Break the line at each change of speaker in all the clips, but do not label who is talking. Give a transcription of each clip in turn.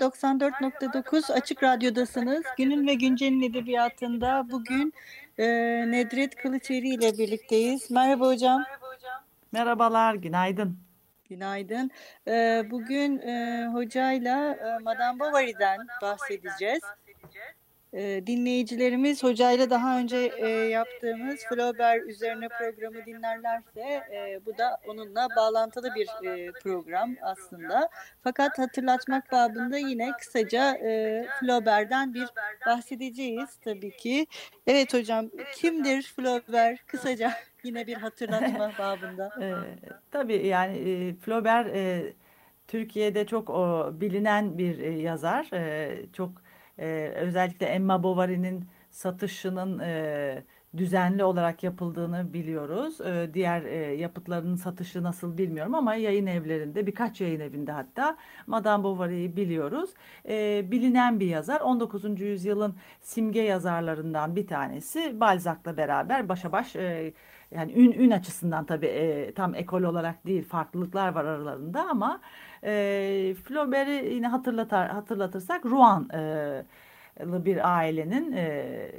94.9 Açık Radyo'dasınız. Günün ve Güncel'in edebiyatında bugün e, Nedret Kılıçeri ile birlikteyiz. Merhaba hocam.
Merhabalar, günaydın.
Günaydın. E, bugün e, hocayla e, Madame Bovary'den bahsedeceğiz. E, dinleyicilerimiz hocayla daha önce e, yaptığımız Flaubert üzerine programı dinlerlerse e, bu da onunla bağlantılı bir e, program aslında. Fakat hatırlatmak babında yine kısaca e, Flaubert'den bir bahsedeceğiz tabii ki. Evet hocam kimdir Flaubert? Kısaca yine bir hatırlatma babında.
E, tabii yani e, Flaubert e, Türkiye'de çok o, bilinen bir e, yazar. E, çok e, özellikle Emma Bovary'nin satışının e, düzenli olarak yapıldığını biliyoruz. E, diğer e, yapıtlarının satışı nasıl bilmiyorum ama yayın evlerinde birkaç yayın evinde hatta Madame Bovary'yi biliyoruz. E, bilinen bir yazar. 19. yüzyılın simge yazarlarından bir tanesi. Balzac'la beraber başa baş e, yani ün, ün açısından tabii tam ekol olarak değil farklılıklar var aralarında ama e, Flaubert'i yine hatırlatar, hatırlatırsak Rouen e, bir ailenin e,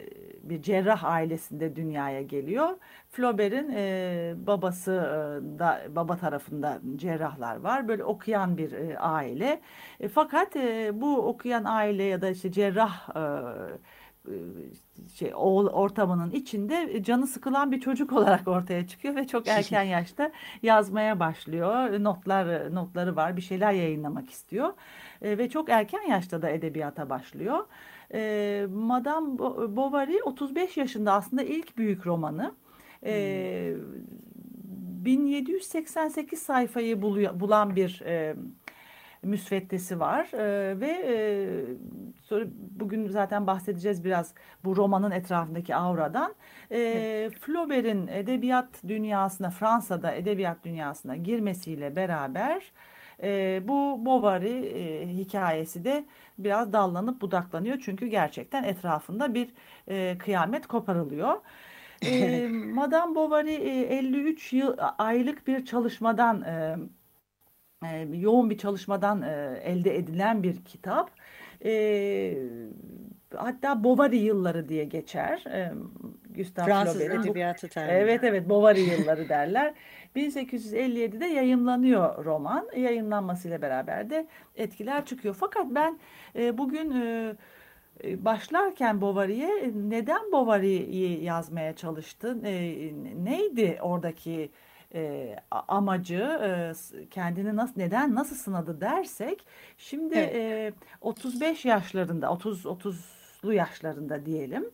bir cerrah ailesinde dünyaya geliyor. Flaubert'in e, babası e, da baba tarafında cerrahlar var. Böyle okuyan bir e, aile. E, fakat e, bu okuyan aile ya da işte cerrah e, şey ortamının içinde canı sıkılan bir çocuk olarak ortaya çıkıyor ve çok erken yaşta yazmaya başlıyor. Notlar notları var, bir şeyler yayınlamak istiyor e, ve çok erken yaşta da edebiyata başlıyor. E, Madame Bovary 35 yaşında aslında ilk büyük romanı. E, 1788 sayfayı buluyor, bulan bir e, müsveddesi var e, ve e, sonra bugün zaten bahsedeceğiz biraz bu romanın etrafındaki auradan. E, Flaubert'in edebiyat dünyasına Fransa'da edebiyat dünyasına girmesiyle beraber e, bu Bovary e, hikayesi de biraz dallanıp budaklanıyor çünkü gerçekten etrafında bir e, kıyamet koparılıyor. e, Madame Bovary e, 53 yıl aylık bir çalışmadan e, e, yoğun bir çalışmadan e, elde edilen bir kitap. E, hatta Bovary yılları diye geçer. E,
Gustave Fransız edebiyatı terimi.
Evet evet Bovary yılları derler. 1857'de yayınlanıyor roman. Yayınlanmasıyla beraber de etkiler çıkıyor. Fakat ben e, bugün e, başlarken Bovary'e neden Bovary'yi yazmaya çalıştı? E, neydi oradaki e, amacı e, kendini nasıl neden nasıl sınadı dersek şimdi evet. e, 35 yaşlarında 30 30'lu yaşlarında diyelim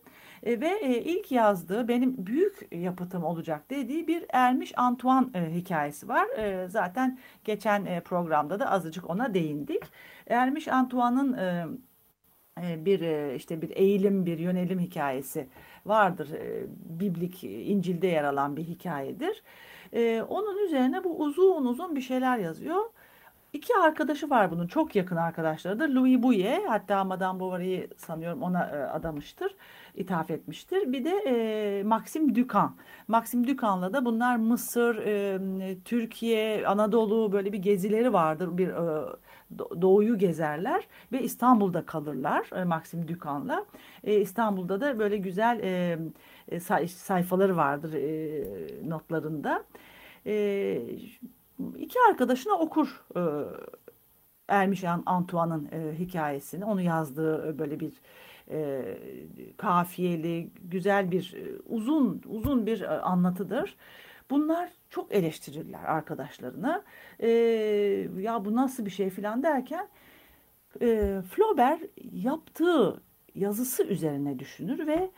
e, ve e, ilk yazdığı benim büyük yapıtım olacak dediği bir Ermiş Antoine e, hikayesi var. E, zaten geçen e, programda da azıcık ona değindik. Ermiş Antoine'ın e, e bir e, işte bir eğilim bir yönelim hikayesi vardır. E, Biblik İncil'de yer alan bir hikayedir. E, onun üzerine bu uzun uzun bir şeyler yazıyor. İki arkadaşı var bunun çok yakın arkadaşlarıdır. Louis Bouillet hatta Madame Bovary'i sanıyorum ona e, adamıştır, ithaf etmiştir. Bir de e, Maxim Ducan. Maxim Ducan'la da bunlar Mısır, e, Türkiye, Anadolu böyle bir gezileri vardır. Bir e, doğuyu gezerler ve İstanbul'da kalırlar e, Maxim Ducan'la. E, İstanbul'da da böyle güzel e, e sayfaları vardır e, notlarında. E, iki arkadaşına okur e, Ermiş Antoine'ın e, hikayesini. Onu yazdığı böyle bir e, kafiyeli, güzel bir, e, uzun uzun bir e, anlatıdır. Bunlar çok eleştirirler arkadaşlarını. E, ya bu nasıl bir şey filan derken e, Flaubert yaptığı yazısı üzerine düşünür ve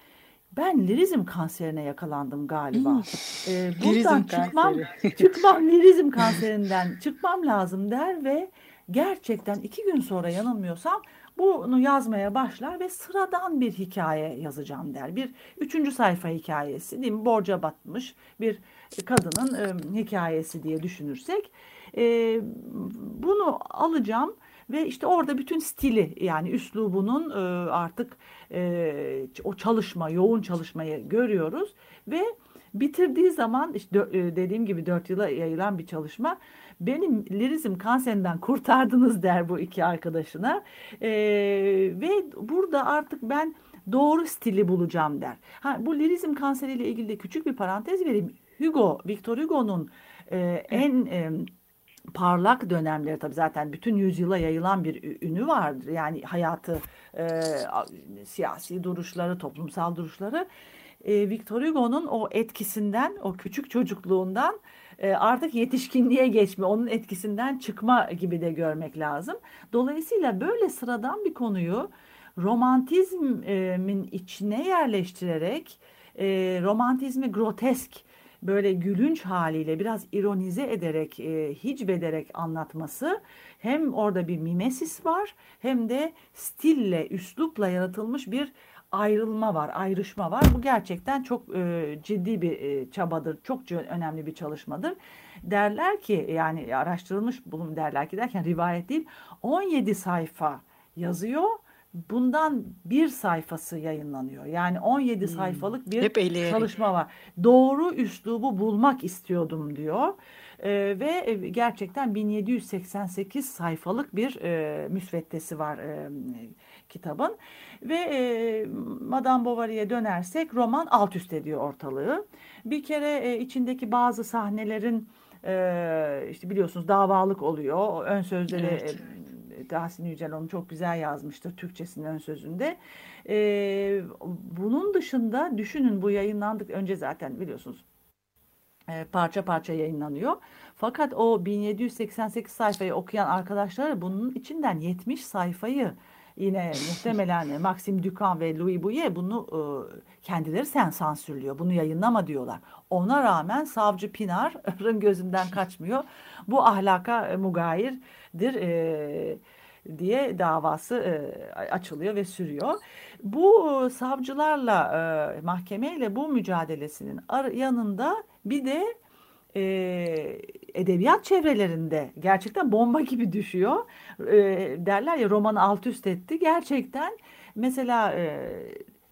ben lirizm kanserine yakalandım galiba.
Hmm.
Ee, buradan çıkmam, çıkmam lirizm kanserinden çıkmam lazım der ve gerçekten iki gün sonra yanılmıyorsam bunu yazmaya başlar ve sıradan bir hikaye yazacağım der. Bir üçüncü sayfa hikayesi değil mi? Borca batmış bir kadının e, hikayesi diye düşünürsek. E, bunu alacağım ve işte orada bütün stili yani üslubunun e, artık e, o çalışma, yoğun çalışmayı görüyoruz ve bitirdiği zaman işte dediğim gibi dört yıla yayılan bir çalışma. Benim lirizm kanserinden kurtardınız der bu iki arkadaşına E, ve burada artık ben doğru stili bulacağım der. Ha, bu lirizm kanseriyle ilgili de küçük bir parantez vereyim. Hugo, Victor Hugo'nun e, en e, parlak dönemleri tabii zaten bütün yüzyıla yayılan bir ünü vardır. Yani hayatı, e, siyasi duruşları, toplumsal duruşları. E, Victor Hugo'nun o etkisinden, o küçük çocukluğundan e, artık yetişkinliğe geçme, onun etkisinden çıkma gibi de görmek lazım. Dolayısıyla böyle sıradan bir konuyu romantizmin içine yerleştirerek e, romantizmi grotesk böyle gülünç haliyle biraz ironize ederek, e, hicvederek anlatması hem orada bir mimesis var hem de stille, üslupla yaratılmış bir ayrılma var, ayrışma var. Bu gerçekten çok e, ciddi bir e, çabadır, çok önemli bir çalışmadır. Derler ki yani araştırılmış bulun derler ki derken rivayet değil 17 sayfa yazıyor. Bundan bir sayfası yayınlanıyor. Yani 17 sayfalık bir
Hep eleyerek.
çalışma var. Doğru üslubu bulmak istiyordum diyor. Ee, ve e, gerçekten 1788 sayfalık bir e, müsveddesi var e, kitabın. Ve e, Madame Bovary'e dönersek roman alt üst ediyor ortalığı. Bir kere e, içindeki bazı sahnelerin e, işte biliyorsunuz davalık oluyor. Ön sözleri
Evet.
E, Tahsin Yücel onu çok güzel yazmıştır Türkçesinin ön sözünde. Ee, bunun dışında düşünün bu yayınlandık önce zaten biliyorsunuz e, parça parça yayınlanıyor. Fakat o 1788 sayfayı okuyan arkadaşları bunun içinden 70 sayfayı yine muhtemelen Maxim Ducan ve Louis Bouillet bunu e, kendileri sen sansürlüyor. Bunu yayınlama diyorlar. Ona rağmen savcı Pinar'ın gözünden kaçmıyor. Bu ahlaka e, mugayirdir e, diye davası e, açılıyor ve sürüyor. Bu e, savcılarla e, mahkemeyle bu mücadelesinin yanında bir de e, edebiyat çevrelerinde gerçekten bomba gibi düşüyor. E, derler ya romanı alt üst etti. Gerçekten mesela e,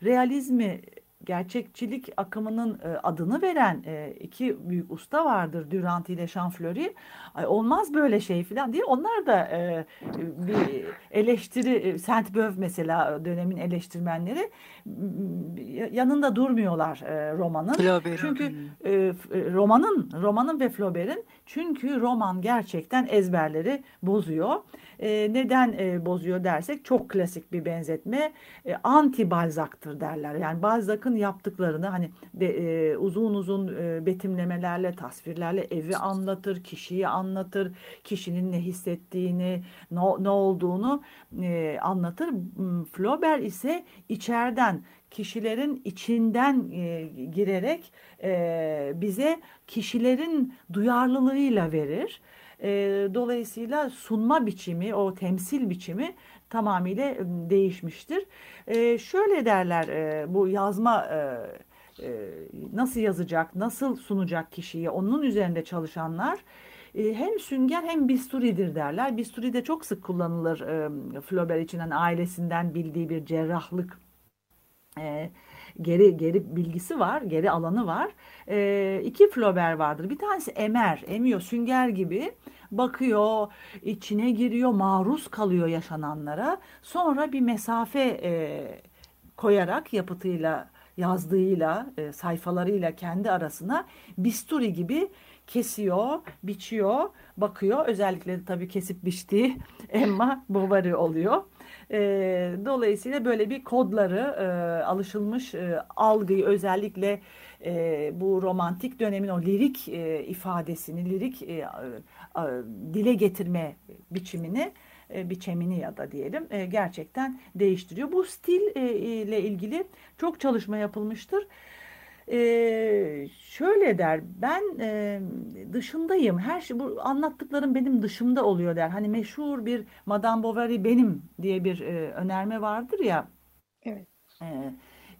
realizmi gerçekçilik akımının e, adını veren e, iki büyük usta vardır Durant ile Champfleury. Ay, olmaz böyle şey falan diye onlar da e, bir eleştiri e, Saint-Beuve mesela dönemin eleştirmenleri yanında durmuyorlar e, romanın.
Flaubert'in.
Çünkü e, romanın romanın ve Flaubert'in çünkü roman gerçekten ezberleri bozuyor. E, neden e, bozuyor dersek çok klasik bir benzetme. E, anti Balzac'tır derler. Yani Balzac'ın yaptıklarını hani de, e, uzun uzun e, betimlemelerle, tasvirlerle evi anlatır, kişiyi anlatır, kişinin ne hissettiğini, ne, ne olduğunu e, anlatır. M, Flaubert ise içeriden kişilerin içinden e, girerek e, bize kişilerin duyarlılığıyla verir. E, dolayısıyla sunma biçimi, o temsil biçimi tamamıyla değişmiştir. E, şöyle derler e, bu yazma e, nasıl yazacak, nasıl sunacak kişiyi onun üzerinde çalışanlar hem sünger hem bisturidir derler. Bisturi de çok sık kullanılır Flaubert için hani ailesinden bildiği bir cerrahlık geri geri bilgisi var, geri alanı var. E, iki Flaubert vardır. Bir tanesi emer, emiyor, sünger gibi bakıyor, içine giriyor, maruz kalıyor yaşananlara. Sonra bir mesafe e, koyarak yapıtıyla, yazdığıyla, e, sayfalarıyla kendi arasına bisturi gibi kesiyor, biçiyor, bakıyor. Özellikle tabii kesip biçtiği Emma Bovary oluyor. E, dolayısıyla böyle bir kodları, e, alışılmış e, algıyı özellikle e, bu romantik dönemin o lirik e, ifadesini, lirik e, e, dile getirme biçimini biçimini ya da diyelim gerçekten değiştiriyor. Bu stil ile ilgili çok çalışma yapılmıştır. Ee, şöyle der ben e, dışındayım her şey bu anlattıklarım benim dışımda oluyor der hani meşhur bir Madame Bovary benim diye bir e, önerme vardır ya
Evet.
e,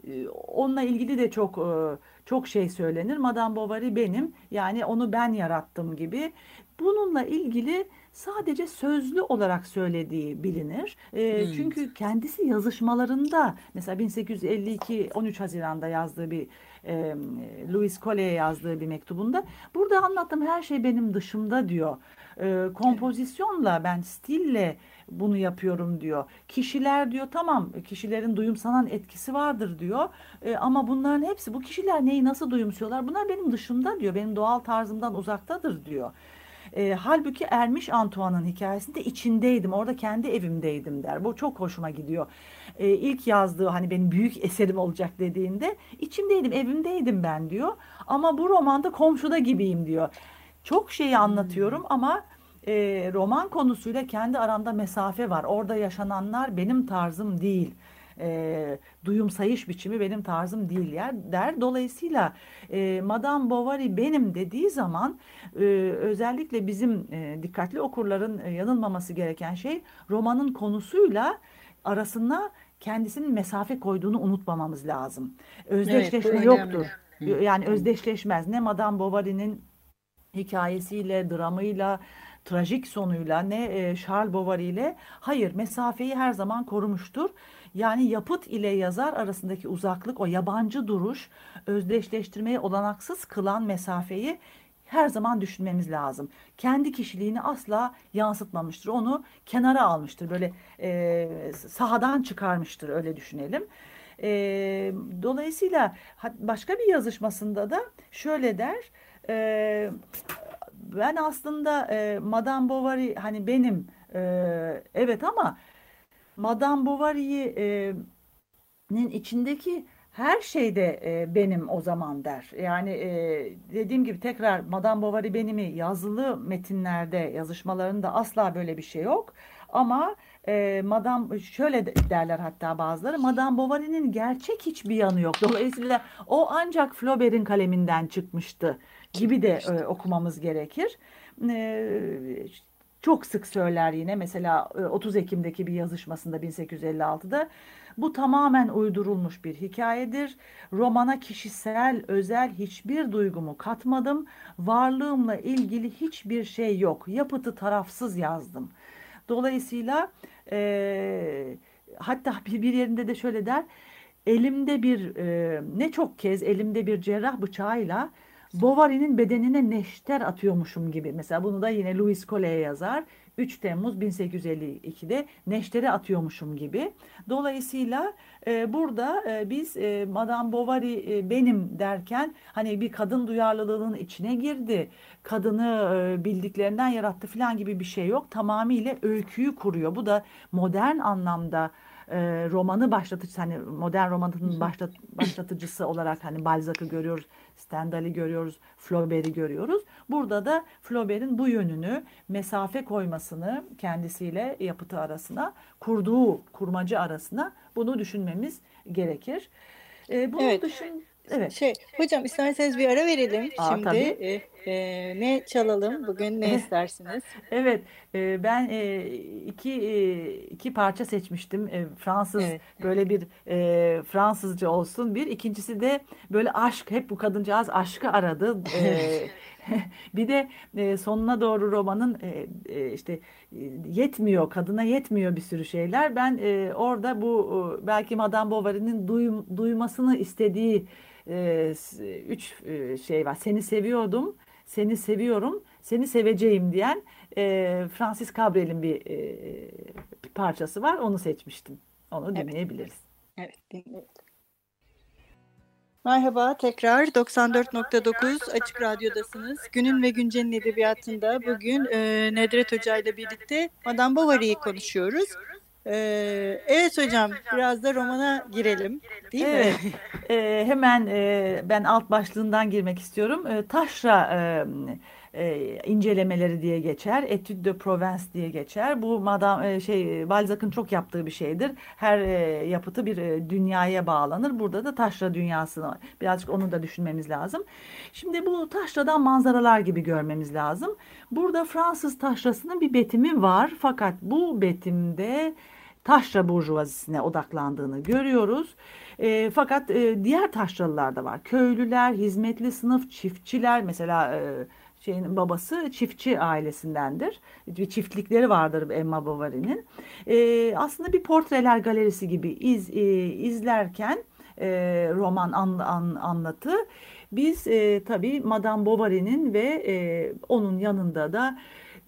e, onunla ilgili de çok e, çok şey söylenir Madame Bovary benim yani onu ben yarattım gibi bununla ilgili sadece sözlü olarak söylediği bilinir. E,
Hmm.
çünkü kendisi yazışmalarında mesela 1852 13 Haziran'da yazdığı bir e, Louis Collet'e yazdığı bir mektubunda burada anlattığım her şey benim dışımda diyor. E, kompozisyonla ben stille bunu yapıyorum diyor. Kişiler diyor tamam kişilerin duyumsanan etkisi vardır diyor. E, ama bunların hepsi bu kişiler neyi nasıl duyumsuyorlar? Bunlar benim dışımda diyor. Benim doğal tarzımdan uzaktadır diyor. E, halbuki Ermiş Antoine'ın hikayesinde içindeydim. Orada kendi evimdeydim der. Bu çok hoşuma gidiyor. E, ilk yazdığı hani benim büyük eserim olacak dediğinde içimdeydim, evimdeydim ben diyor. Ama bu romanda komşuda gibiyim diyor. Çok şeyi anlatıyorum ama e, roman konusuyla kendi aramda mesafe var. Orada yaşananlar benim tarzım değil. E, duyumsayış biçimi benim tarzım değil yer der. Dolayısıyla e, Madame Bovary benim dediği zaman e, özellikle bizim e, dikkatli okurların e, yanılmaması gereken şey romanın konusuyla arasına kendisinin mesafe koyduğunu unutmamamız lazım. Özdeşleşme
önemli.
yoktur.
Hı.
Yani özdeşleşmez. Ne Madame Bovary'nin hikayesiyle, dramıyla, trajik sonuyla ne e, Charles Bovary ile hayır mesafeyi her zaman korumuştur. Yani yapıt ile yazar arasındaki uzaklık, o yabancı duruş, özdeşleştirmeyi olanaksız kılan mesafeyi her zaman düşünmemiz lazım. Kendi kişiliğini asla yansıtmamıştır. Onu kenara almıştır. Böyle e, sahadan çıkarmıştır öyle düşünelim. E, dolayısıyla başka bir yazışmasında da şöyle der. E, ben aslında e, Madame Bovary hani benim e, evet ama Madame Bovary'yi e, nin içindeki her şeyde e, benim o zaman der. Yani e, dediğim gibi tekrar Madame Bovary benimi yazılı metinlerde yazışmalarında asla böyle bir şey yok. Ama e, Madame şöyle de- derler hatta bazıları Madame Bovary'nin gerçek hiçbir yanı yok. Dolayısıyla o ancak Flaubert'in kaleminden çıkmıştı gibi de e, okumamız gerekir. E, çok sık söyler yine mesela e, 30 Ekim'deki bir yazışmasında 1856'da bu tamamen uydurulmuş bir hikayedir. Romana kişisel, özel hiçbir duygumu katmadım. Varlığımla ilgili hiçbir şey yok. Yapıtı tarafsız yazdım. Dolayısıyla e, hatta bir, bir yerinde de şöyle der. Elimde bir e, ne çok kez elimde bir cerrah bıçağıyla Bovary'nin bedenine neşter atıyormuşum gibi. Mesela bunu da yine Louis Collet'e yazar. 3 Temmuz 1852'de neşteri atıyormuşum gibi. Dolayısıyla e, burada e, biz e, Madame Bovary e, benim derken hani bir kadın duyarlılığının içine girdi. Kadını e, bildiklerinden yarattı falan gibi bir şey yok. Tamamıyla öyküyü kuruyor. Bu da modern anlamda e, romanı başlatıcı hani modern romanın başlat, başlatıcısı olarak hani Balzac'ı görüyoruz, Stendhal'i görüyoruz, Flaubert'i görüyoruz. Burada da Flaubert'in bu yönünü mesafe koymasını kendisiyle yapıtı arasına kurduğu kurmacı arasına bunu düşünmemiz gerekir. E, bunun
Evet.
dışında evet.
Şey, hocam isterseniz bir ara verelim
Aa,
şimdi.
tabii.
E, e, ne çalalım bugün ne istersiniz?
Evet, e, ben e, iki e, iki parça seçmiştim. E, Fransız
Evet.
böyle bir e, Fransızca olsun bir. İkincisi de böyle aşk. Hep bu kadıncağız aşkı aradı. E, bir de e, sonuna doğru romanın e, e, işte e, yetmiyor kadına yetmiyor bir sürü şeyler. Ben e, orada bu e, belki Madame Bovary'nin duyum- duymasını istediği e, s- üç e, şey var. Seni seviyordum, seni seviyorum, seni seveceğim diyen e, Francis Cabrel'in bir, e, bir parçası var. Onu seçmiştim. Onu
Evet.
dinleyebiliriz.
Evet, dinleyelim. Merhaba, tekrar 94.9 Açık Radyo'dasınız. Günün ve Güncel'in edebiyatında bugün e, Nedret Hoca ile birlikte Madame Bovary'yi konuşuyoruz. E, evet hocam, biraz da romana girelim, değil mi?
Evet. E, hemen e, ben alt başlığından girmek istiyorum. E, taşra e, e, incelemeleri diye geçer. Etude de Provence diye geçer. Bu Madame e, şey Balzac'ın çok yaptığı bir şeydir. Her e, yapıtı bir e, dünyaya bağlanır. Burada da taşra dünyasını birazcık onu da düşünmemiz lazım. Şimdi bu taşradan manzaralar gibi görmemiz lazım. Burada Fransız taşrasının bir betimi var. Fakat bu betimde taşra burjuvazisine odaklandığını görüyoruz. E, fakat e, diğer taşralılar da var. Köylüler, hizmetli sınıf, çiftçiler mesela e, şeyin babası çiftçi ailesindendir. Bir çiftlikleri vardır Emma Bovary'nin. E, aslında bir portreler galerisi gibi iz, e, izlerken e, roman an, an, anlatı biz e, tabii Madame Bovary'nin ve e, onun yanında da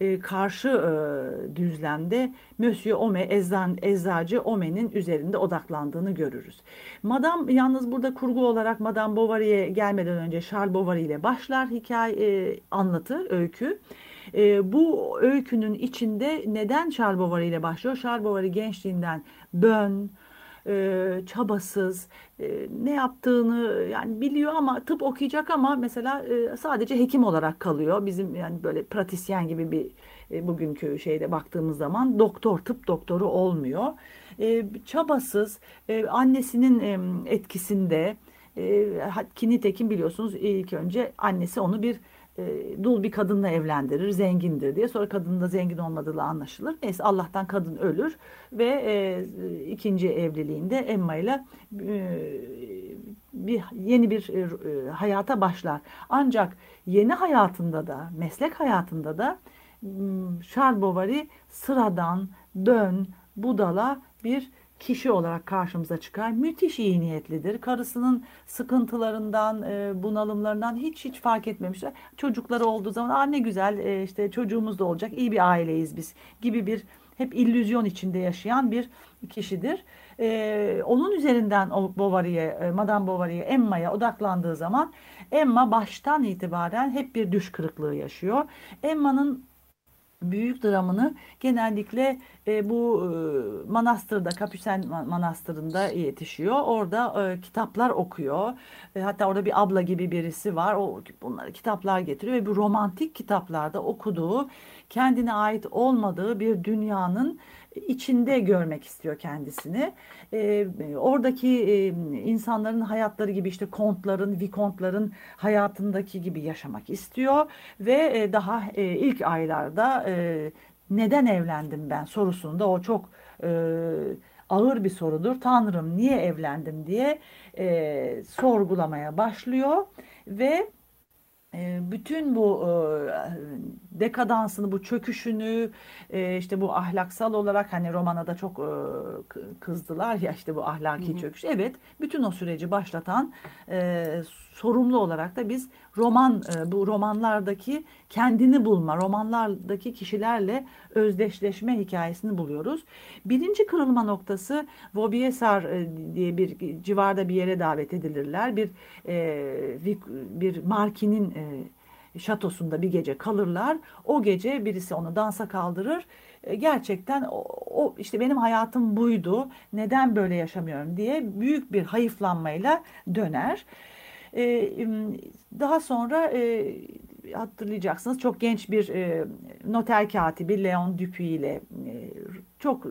e, karşı e, düzlemde Monsieur Ome, eczan, eczacı Ome'nin üzerinde odaklandığını görürüz. Madame yalnız burada kurgu olarak Madame Bovary'e gelmeden önce Charles Bovary ile başlar hikaye e, anlatı, öykü. E, bu öykünün içinde neden Charles Bovary ile başlıyor? Charles Bovary gençliğinden bön, e, çabasız, e, ne yaptığını yani biliyor ama tıp okuyacak ama mesela e, sadece hekim olarak kalıyor. Bizim yani böyle pratisyen gibi bir e, bugünkü şeyde baktığımız zaman doktor, tıp doktoru olmuyor. E, çabasız, e, annesinin e, etkisinde, e, ki biliyorsunuz ilk önce annesi onu bir e, dul bir kadınla evlendirir, zengindir diye. Sonra kadının da zengin olmadığı anlaşılır. Neyse Allah'tan kadın ölür ve e, ikinci evliliğinde Emma ile e, bir yeni bir e, e, hayata başlar. Ancak yeni hayatında da, meslek hayatında da Charles Bovary sıradan, dön, budala bir kişi olarak karşımıza çıkar. Müthiş iyi niyetlidir. Karısının sıkıntılarından, e, bunalımlarından hiç hiç fark etmemişler. Çocukları olduğu zaman Aa, ne güzel e, işte çocuğumuz da olacak, iyi bir aileyiz biz gibi bir hep illüzyon içinde yaşayan bir kişidir. Ee, onun üzerinden Bovary'e, e, Madame Bovary'e, Emma'ya odaklandığı zaman Emma baştan itibaren hep bir düş kırıklığı yaşıyor. Emma'nın büyük dramını genellikle e, bu e, manastırda, Kapüsen manastırında yetişiyor. Orada e, kitaplar okuyor. E, hatta orada bir abla gibi birisi var. O bunları kitaplar getiriyor ve bu romantik kitaplarda okuduğu kendine ait olmadığı bir dünyanın içinde görmek istiyor kendisini. E, oradaki e, insanların hayatları gibi işte kontların, vikontların hayatındaki gibi yaşamak istiyor ve e, daha e, ilk aylarda e, neden evlendim ben sorusunda o çok e, ağır bir sorudur. Tanrım niye evlendim diye e, sorgulamaya başlıyor ve bütün bu e, dekadansını, bu çöküşünü, e, işte bu ahlaksal olarak hani romana da çok e, kızdılar ya işte bu ahlaki çöküş. Evet, bütün o süreci başlatan sorumlu olarak da biz roman bu romanlardaki kendini bulma, romanlardaki kişilerle özdeşleşme hikayesini buluyoruz. Birinci kırılma noktası Vaubyessar diye bir civarda bir yere davet edilirler. Bir bir markinin şatosunda bir gece kalırlar. O gece birisi onu dansa kaldırır. Gerçekten o, o işte benim hayatım buydu. Neden böyle yaşamıyorum diye büyük bir hayıflanmayla döner. Daha sonra hatırlayacaksınız çok genç bir noter katibi Leon Dupuy ile çok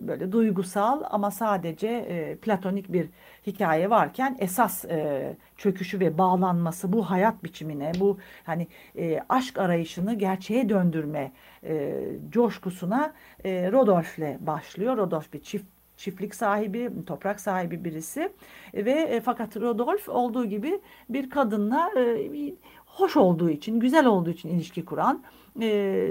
böyle duygusal ama sadece e, platonik bir hikaye varken esas e, çöküşü ve bağlanması bu hayat biçimine bu hani e, aşk arayışını gerçeğe döndürme e, coşkusuna e, Rodolph'le başlıyor. Rodolph bir çift çiftlik sahibi, toprak sahibi birisi ve e, fakat Rodolph olduğu gibi bir kadınla e, hoş olduğu için, güzel olduğu için ilişki kuran e,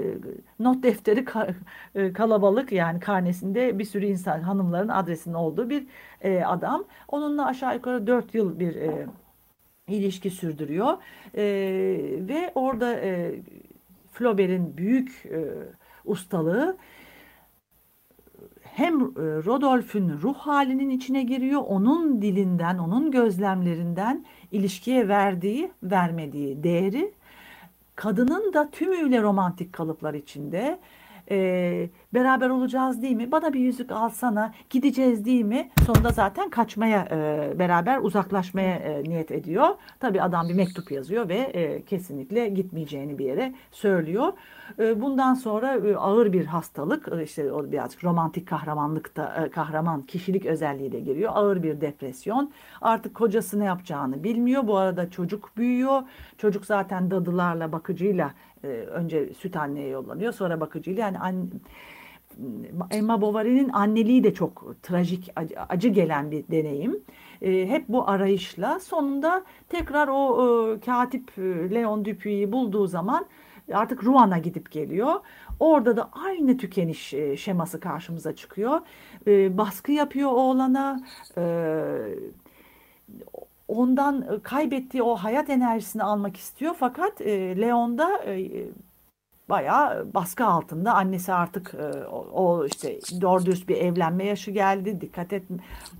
not defteri ka, e, kalabalık yani karnesinde bir sürü insan hanımların adresinin olduğu bir e, adam. Onunla aşağı yukarı 4 yıl bir e, ilişki sürdürüyor e, ve orada e, Flaubert'in büyük e, ustalığı hem e, Rodolph'ün ruh halinin içine giriyor, onun dilinden, onun gözlemlerinden ilişkiye verdiği, vermediği değeri kadının da tümüyle romantik kalıplar içinde e, beraber olacağız değil mi? Bana bir yüzük alsana gideceğiz değil mi? Sonunda zaten kaçmaya e, beraber uzaklaşmaya e, niyet ediyor. Tabii adam bir mektup yazıyor ve e, kesinlikle gitmeyeceğini bir yere söylüyor. E, bundan sonra e, ağır bir hastalık e, işte o birazcık romantik kahramanlıkta e, kahraman kişilik özelliği de geliyor. Ağır bir depresyon. Artık kocası ne yapacağını bilmiyor. Bu arada çocuk büyüyor. Çocuk zaten dadılarla bakıcıyla e, önce süt anneye yollanıyor sonra bakıcıyla yani anne, Emma Bovary'nin anneliği de çok trajik, acı, acı gelen bir deneyim. E, hep bu arayışla sonunda tekrar o e, katip e, Leon Dupuy'u bulduğu zaman artık Ruan'a gidip geliyor. Orada da aynı tükeniş e, şeması karşımıza çıkıyor. E, baskı yapıyor oğlana. E, ondan e, kaybettiği o hayat enerjisini almak istiyor. Fakat e, Leon'da e, bayağı baskı altında. Annesi artık e, o işte doğru bir evlenme yaşı geldi. Dikkat et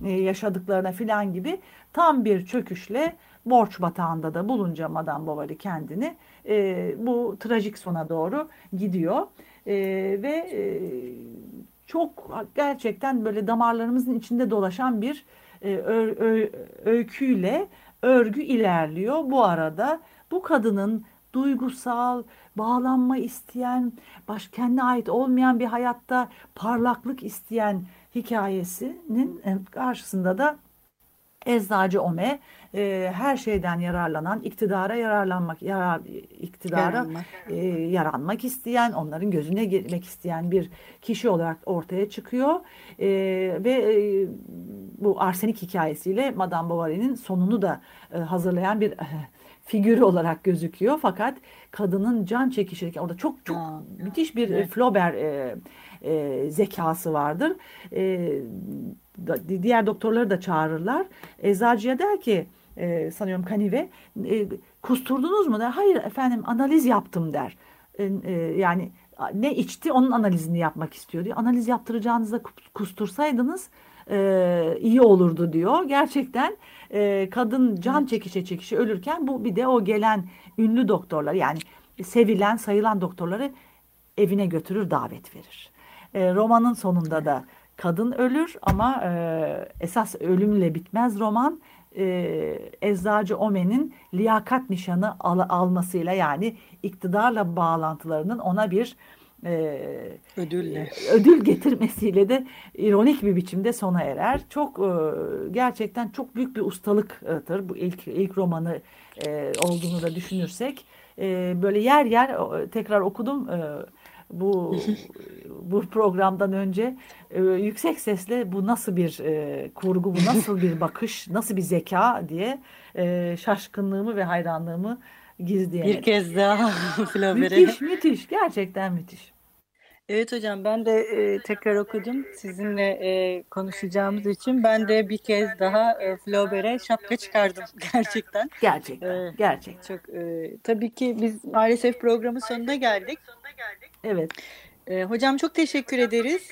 e, yaşadıklarına filan gibi tam bir çöküşle borç batağında da bulunca Madame Bovary kendini e, bu trajik sona doğru gidiyor. Ve çok gerçekten böyle damarlarımızın içinde dolaşan bir öyküyle örgü ilerliyor. Bu arada bu kadının duygusal, bağlanma isteyen, baş kendine ait olmayan bir hayatta parlaklık isteyen hikayesinin e, karşısında da Eczacı Ome e, her şeyden yararlanan, iktidara yararlanmak, yarar, iktidara yaranmak. E, yaranmak isteyen, onların gözüne girmek isteyen bir kişi olarak ortaya çıkıyor. E, ve e, bu arsenik hikayesiyle Madame Bovary'nin sonunu da e, hazırlayan bir e, figürü olarak gözüküyor. Fakat kadının can çekişirken orada çok çok ya, müthiş bir evet. Flaubert e, e, zekası vardır. E, diğer doktorları da çağırırlar. Eczacıya der ki e, sanıyorum Kanive e, kusturdunuz mu der. Hayır efendim analiz yaptım der. E, e, yani ne içti onun analizini yapmak istiyor diyor. Analiz yaptıracağınızda kustursaydınız e, iyi olurdu diyor. Gerçekten e, kadın can çekişe çekişe ölürken bu bir de o gelen ünlü doktorlar yani sevilen sayılan doktorları evine götürür davet verir. E, romanın sonunda da kadın ölür ama e, esas ölümle bitmez roman. E, Eczacı Omen'in liyakat nişanı al, almasıyla yani iktidarla bağlantılarının ona bir e,
ödülle
ödül getirmesiyle de ironik bir biçimde sona erer. Çok e, gerçekten çok büyük bir ustalıktır bu ilk ilk romanı e, olduğunu da düşünürsek e, böyle yer yer tekrar okudum. E, bu bu programdan önce e, yüksek sesle bu nasıl bir e, kurgu, bu nasıl bir bakış, nasıl bir zeka diye e, şaşkınlığımı ve hayranlığımı gizleyemedim.
Bir kez daha
Flaubert'e. Müthiş, müthiş. Gerçekten müthiş.
Evet hocam ben de e, tekrar okudum sizinle e, konuşacağımız için ben de bir kez daha e, Flaubert'e şapka çıkardım gerçekten.
Gerçekten, e, gerçekten.
Çok e, tabii ki biz maalesef programın sonuna geldik.
Evet.
E, hocam çok teşekkür ederiz.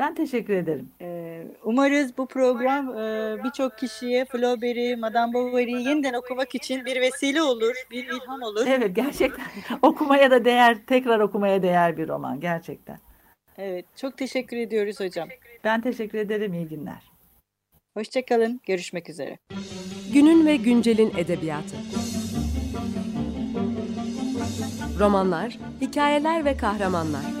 Ben teşekkür ederim.
Ee, umarız bu program e, birçok kişiye Flaubert'i, Madame Bovary'i yeniden okumak için bir vesile olur, bir ilham olur.
Evet gerçekten okumaya da değer, tekrar okumaya değer bir roman gerçekten.
Evet çok teşekkür ediyoruz hocam.
Ben teşekkür ederim, iyi günler.
Hoşçakalın, görüşmek üzere.
Günün ve güncelin edebiyatı. Romanlar, hikayeler ve kahramanlar.